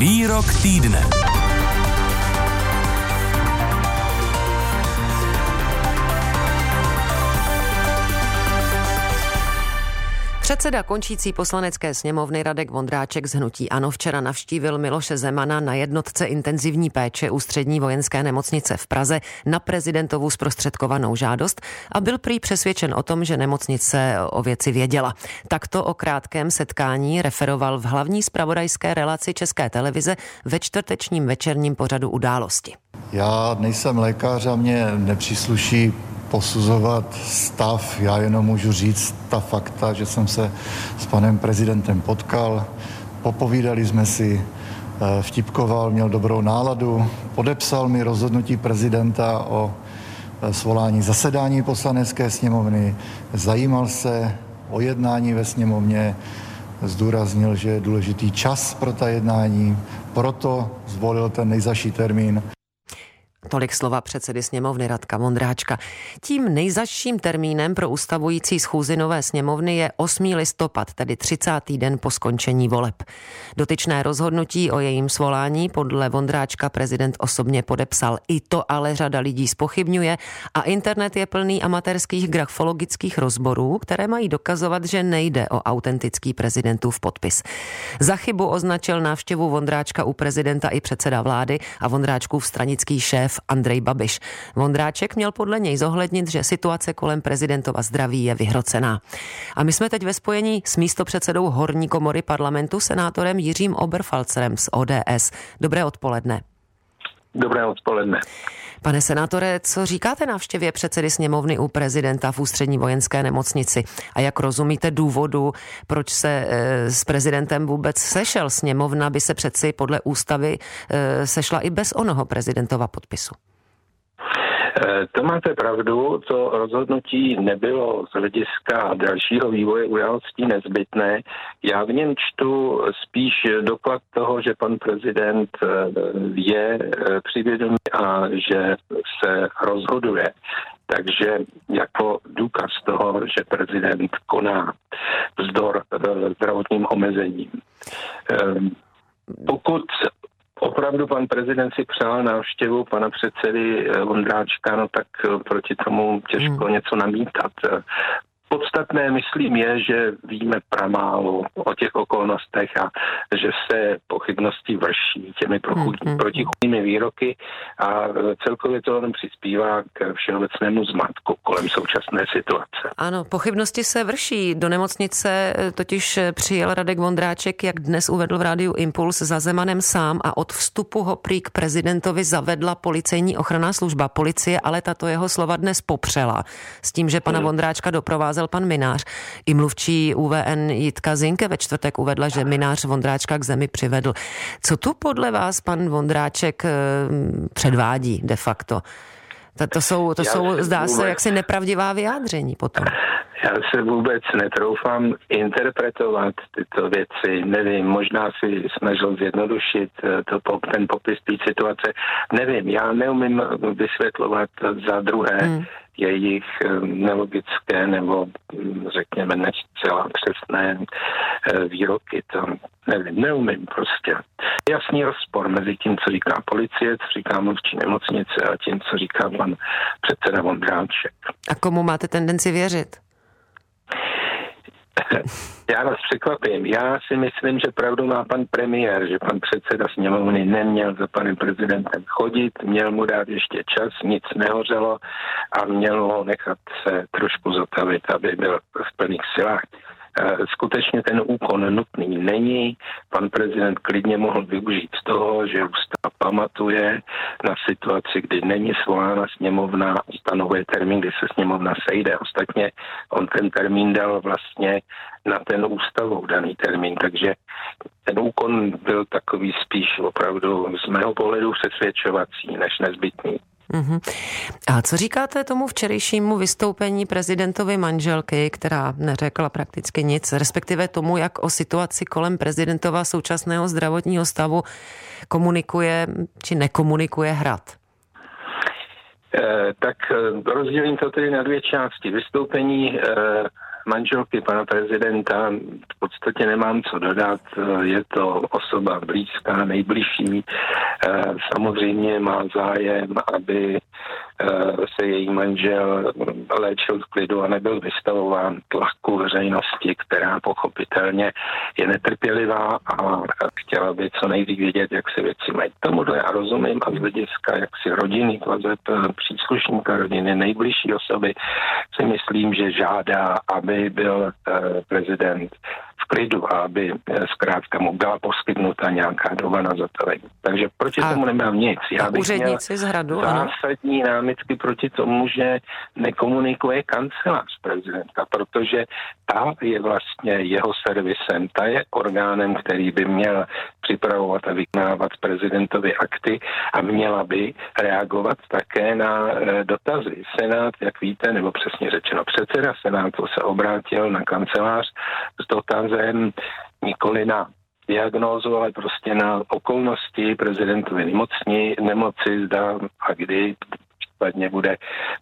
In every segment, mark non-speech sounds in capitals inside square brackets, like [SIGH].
Výrok týdne. Předseda končící poslanecké sněmovny Radek Vondráček z Hnutí Ano včera navštívil Miloše Zemana na jednotce intenzivní péče ústřední vojenské nemocnice v Praze na prezidentovu zprostředkovanou žádost a byl prý přesvědčen o tom, že nemocnice o věci věděla. Takto o krátkém setkání referoval v hlavní spravodajské relaci České televize ve čtvrtečním večerním pořadu události. Já nejsem lékař a mě nepřísluší posuzovat stav. Já jenom můžu říct ta fakta, že jsem se s panem prezidentem potkal, popovídali jsme si, eh, vtipkoval, měl dobrou náladu, podepsal mi rozhodnutí prezidenta o eh, svolání zasedání poslanecké sněmovny, zajímal se o jednání ve sněmovně, zdůraznil, že je důležitý čas pro ta jednání, proto zvolil ten nejzaší termín. Tolik slova předsedy sněmovny Radka Vondráčka. Tím nejzaším termínem pro ustavující schůzi nové sněmovny je 8. listopad, tedy 30. den po skončení voleb. Dotyčné rozhodnutí o jejím svolání podle Vondráčka prezident osobně podepsal. I to ale řada lidí spochybňuje a internet je plný amatérských grafologických rozborů, které mají dokazovat, že nejde o autentický prezidentův podpis. Za chybu označil návštěvu Vondráčka u prezidenta i předseda vlády a Vondráčkův stranický šéf Andrej Babiš. Vondráček měl podle něj zohlednit, že situace kolem prezidentova zdraví je vyhrocená. A my jsme teď ve spojení s místopředsedou Horní komory parlamentu, senátorem Jiřím Oberfalcerem z ODS. Dobré odpoledne. Dobré odpoledne. Pane senátore, co říkáte návštěvě předsedy sněmovny u prezidenta v ústřední vojenské nemocnici? A jak rozumíte důvodu, proč se e, s prezidentem vůbec sešel sněmovna, by se přeci podle ústavy e, sešla i bez onoho prezidentova podpisu? Eh, to máte pravdu, to rozhodnutí nebylo z hlediska dalšího vývoje událostí nezbytné. Já v něm čtu spíš doklad toho, že pan prezident eh, je eh, přivědomý a že se rozhoduje. Takže jako důkaz toho, že prezident koná vzdor zdravotním omezením. Pokud opravdu pan prezident si přál návštěvu pana předsedy eh, Vondráčka, no tak eh, proti tomu těžko hmm. něco namítat. Podstatné, myslím, je, že víme pramálo o těch okolnostech a že se pochybnosti vrší těmi mm, protichudnými výroky a celkově to jenom přispívá k všeobecnému zmatku kolem současné situace. Ano, pochybnosti se vrší. Do nemocnice eh, totiž eh, přijel Radek Vondráček, jak dnes uvedl v rádiu Impuls, za Zemanem sám a od vstupu ho prý k prezidentovi zavedla policejní ochranná služba. Policie ale tato jeho slova dnes popřela s tím, že pana hmm. Vondráčka doprovázel pan Minář. I mluvčí UVN Jitka Zinke ve čtvrtek uvedla, že Minář Vondráčka k zemi přivedl. Co tu podle vás pan Vondráček eh, předvádí de facto? To, to jsou, to jsou zdá se, jaksi nepravdivá vyjádření potom. Já se vůbec netroufám interpretovat tyto věci. Nevím, možná si snažil zjednodušit eh, to, ten popis té situace. Nevím, já neumím vysvětlovat za druhé hmm. Jejich eh, nelogické nebo hm, řekněme necela přesné eh, výroky. To nevím, neumím prostě. Jasný rozpor mezi tím, co říká policie, co říká mluvčí nemocnice a tím, co říká pan předseda Vondráček. A komu máte tendenci věřit? [LAUGHS] Já vás překvapím. Já si myslím, že pravdu má pan premiér, že pan předseda sněmovny neměl za panem prezidentem chodit, měl mu dát ještě čas, nic nehořelo a měl ho nechat se trošku zotavit, aby byl v plných silách. Eh, skutečně ten úkon nutný není. Pan prezident klidně mohl využít z toho, že ústav pamatuje na situaci, kdy není svolána sněmovna, stanovuje termín, kdy se sněmovna sejde. Ostatně on ten termín dal vlastně na ten ústavou daný termín, takže ten úkon byl takový spíš opravdu z mého pohledu přesvědčovací než nezbytný. Uh-huh. A co říkáte tomu včerejšímu vystoupení prezidentovy manželky, která neřekla prakticky nic, respektive tomu, jak o situaci kolem prezidentova současného zdravotního stavu komunikuje či nekomunikuje hrad? Eh, tak eh, rozdělím to tedy na dvě části. Vystoupení eh, manželky pana prezidenta v podstatě nemám co dodat. Je to osoba blízká, nejbližší. Samozřejmě má zájem, aby se její manžel léčil v klidu a nebyl vystavován tlaku veřejnosti, která pochopitelně je netrpělivá a chtěla by co nejdřív vědět, jak se věci mají. Tomuhle já rozumím a z hlediska jaksi rodinných vazeb příslušníka rodiny, nejbližší osoby si myslím, že žádá, aby byl prezident v klidu a aby zkrátka mu byla poskytnuta nějaká doba na zatavení. Takže proti a tomu nemám nic. Já bych měl z hradu, zásadní ano. námitky proti tomu, že nekomunikuje kancelář prezidenta, protože ta je vlastně jeho servisem, ta je orgánem, který by měl připravovat a vykonávat prezidentovi akty a měla by reagovat také na e, dotazy. Senát, jak víte, nebo přesně řečeno předseda Senátu se obrátil na kancelář s dotazem nikoli na diagnózu, ale prostě na okolnosti prezidentovi nemocní, nemoci, zda a kdy případně bude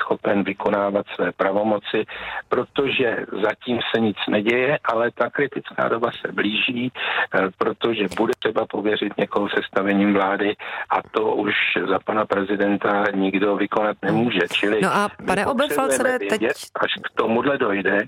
schopen vykonávat své pravomoci, protože zatím se nic neděje, ale ta kritická doba se blíží, eh, protože bude třeba pověřit někoho sestavením vlády a to už za pana prezidenta nikdo vykonat nemůže. Čili no a pane Oberfalcere, teď... Až k tomuhle dojde,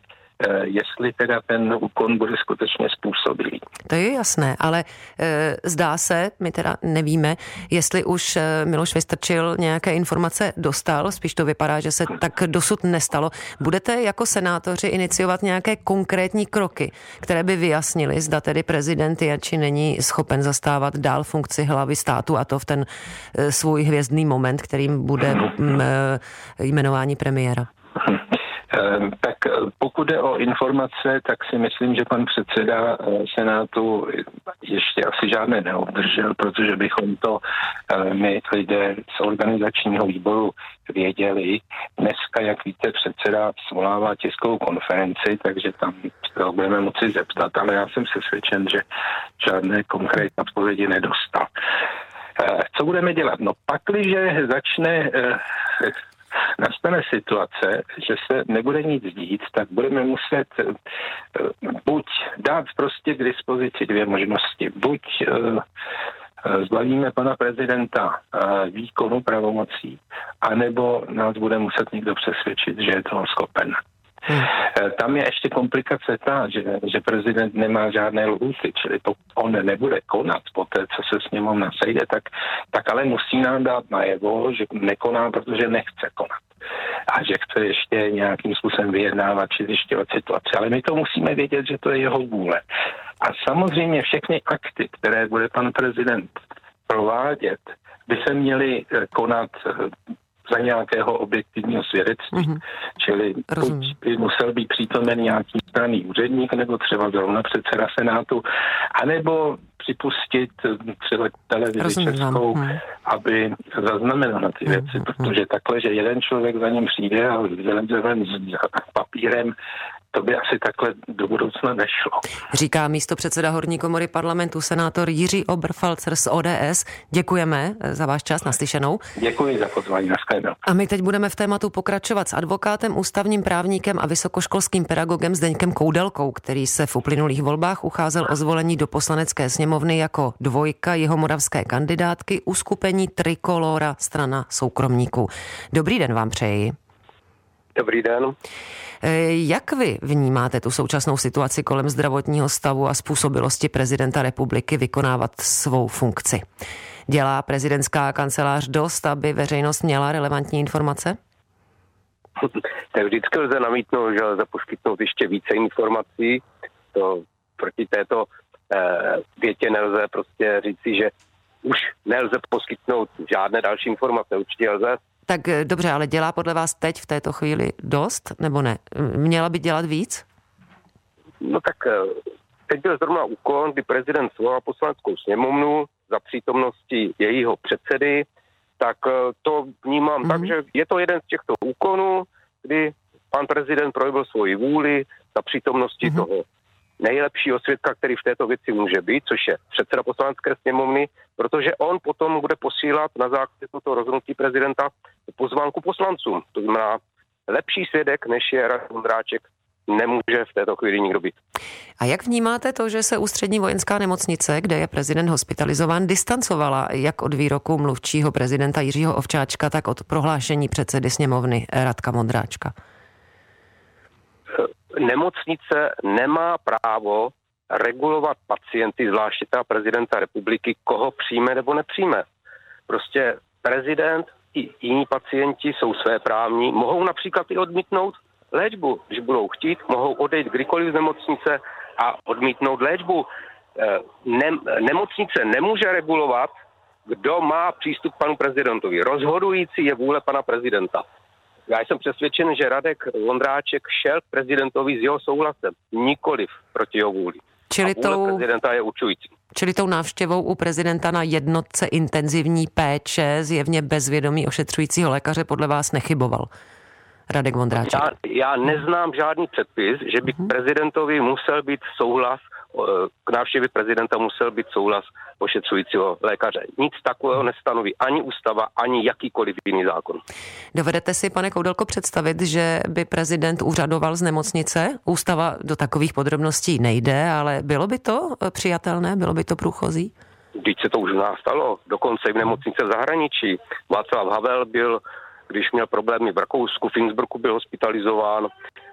jestli teda ten úkon bude skutečně způsobilý. To je jasné, ale e, zdá se, my teda nevíme, jestli už eh, Miloš Vystrčil nějaké informace dostal, spíš to vypadá, že se tak dosud nestalo. Budete jako senátoři iniciovat nějaké konkrétní kroky, které by vyjasnili, zda tedy prezident je či není schopen zastávat dál funkci hlavy státu a to v ten e, svůj hvězdný moment, kterým bude m, e, jmenování premiéra. [LAUGHS] Ehm, tak eh, pokud jde o informace, tak si myslím, že pan předseda eh, Senátu ještě asi žádné neobdržel, protože bychom to eh, my lidé z organizačního výboru věděli. Dneska, jak víte, předseda svolává tiskovou konferenci, takže tam se ho budeme moci zeptat, ale já jsem přesvědčen, že žádné konkrétní odpovědi nedostal. Co budeme dělat? No pakliže začne nastane situace, že se nebude nic dít, tak budeme muset eh, buď dát prostě k dispozici dvě možnosti. Buď eh, eh, zbavíme pana prezidenta výkonu pravomocí, anebo nás bude muset někdo přesvědčit, že je toho schopen. Hmm. Tam je ještě komplikace ta, že, že prezident nemá žádné lhuty, čili pokud on nebude konat po té, co se s ním sejde, tak, tak ale musí nám dát najevo, že nekoná, protože nechce konat a že chce ještě nějakým způsobem vyjednávat či zjišťovat situaci. Ale my to musíme vědět, že to je jeho vůle. A samozřejmě všechny akty, které bude pan prezident provádět, by se měly konat za nějakého objektivního svědectví. Mm-hmm. Čili buď by musel být přítomen nějaký straný úředník, nebo třeba zrovna předseda Senátu, anebo připustit třeba televizi českou, mm. aby zaznamenala ty věci, mm-hmm. protože takhle, že jeden člověk za ním přijde a s papírem, to by asi takhle do budoucna nešlo. Říká místo předseda Horní komory parlamentu senátor Jiří Oberfalcer z ODS. Děkujeme za váš čas naslyšenou. Děkuji za pozvání na Skype. A my teď budeme v tématu pokračovat s advokátem, ústavním právníkem a vysokoškolským pedagogem Zdeňkem Koudelkou, který se v uplynulých volbách ucházel o zvolení do poslanecké sněmovny jako dvojka jeho moravské kandidátky uskupení Trikolora strana soukromníků. Dobrý den vám přeji. Dobrý den. Eh, jak vy vnímáte tu současnou situaci kolem zdravotního stavu a způsobilosti prezidenta republiky vykonávat svou funkci? Dělá prezidentská kancelář dost, aby veřejnost měla relevantní informace? Tak vždycky lze namítnout, že lze poskytnout ještě více informací. To proti této větě nelze prostě říci, že už nelze poskytnout žádné další informace. Určitě lze tak eh, dobře, ale dělá podle vás teď v této chvíli dost, nebo ne? Měla by dělat víc? No tak eh, teď byl zrovna úkon, kdy prezident svolal poslaneckou sněmovnu za přítomnosti jejího předsedy, tak eh, to vnímám mm-hmm. tak, mhm. že je to jeden z těchto úkonů, kdy pan prezident projevil svoji vůli za přítomnosti mm-hmm. toho nejlepšího svědka, který v této věci může být, což je předseda poslanecké sněmovny, protože on potom bude posílat na základě toto rozhodnutí prezidenta pozvánku poslancům. To znamená, lepší svědek, než je Radek Vondráček, nemůže v této chvíli nikdo být. A jak vnímáte to, že se ústřední vojenská nemocnice, kde je prezident hospitalizován, distancovala jak od výroku mluvčího prezidenta Jiřího Ovčáčka, tak od prohlášení předsedy sněmovny Radka Mondráčka? Nemocnice nemá právo regulovat pacienty, zvláště ta prezidenta republiky, koho přijme nebo nepřijme. Prostě prezident i jiní pacienti jsou své právní, mohou například i odmítnout léčbu. Když budou chtít, mohou odejít kdykoliv z nemocnice a odmítnout léčbu. Eh, Nem, nemocnice nemůže regulovat, kdo má přístup k panu prezidentovi. Rozhodující je vůle pana prezidenta. Já jsem přesvědčen, že Radek Vondráček šel k prezidentovi s jeho souhlasem, nikoliv proti jeho vůli. Čili a tou, prezidenta je určující. Čili tou návštěvou u prezidenta na jednotce intenzivní péče zjevně bezvědomí ošetřujícího lékaře podle vás nechyboval. Radek Vondráček. Já, já neznám žádný předpis, že by uh-huh. prezidentovi musel být souhlas, k návštěvě prezidenta musel být souhlas ošetřujícího lékaře. Nic takového nestanoví ani ústava, ani jakýkoliv jiný zákon. Dovedete si, pane Koudelko, představit, že by prezident úřadoval z nemocnice? Ústava do takových podrobností nejde, ale bylo by to přijatelné, bylo by to průchozí? Když se to už u nás stalo, dokonce i v nemocnice v zahraničí. Václav Havel byl když měl problémy v Rakousku, v Innsbrucku byl hospitalizován,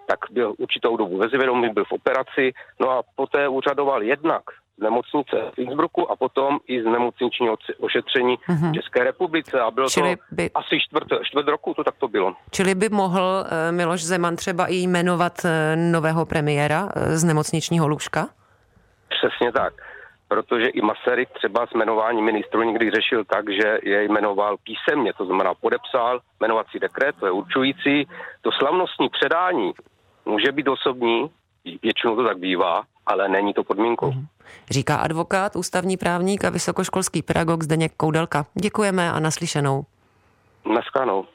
tak byl určitou dobu ve zvědomí, byl v operaci, no a poté úřadoval jednak z nemocnice v Innsbrucku a potom i z nemocničního ošetření mm-hmm. v České republice a bylo Čili to by... asi čtvrt, čtvrt roku, to tak to bylo. Čili by mohl eh, Miloš Zeman třeba i jmenovat eh, nového premiéra eh, z nemocničního lůžka? Přesně tak protože i Masaryk třeba jmenování ministru někdy řešil tak, že je jmenoval písemně, to znamená podepsal jmenovací dekret, to je určující. To slavnostní předání může být osobní, většinou to tak bývá, ale není to podmínkou. Mhm. Říká advokát, ústavní právník a vysokoškolský pedagog Zdeněk Koudelka. Děkujeme a naslyšenou. Naskanou.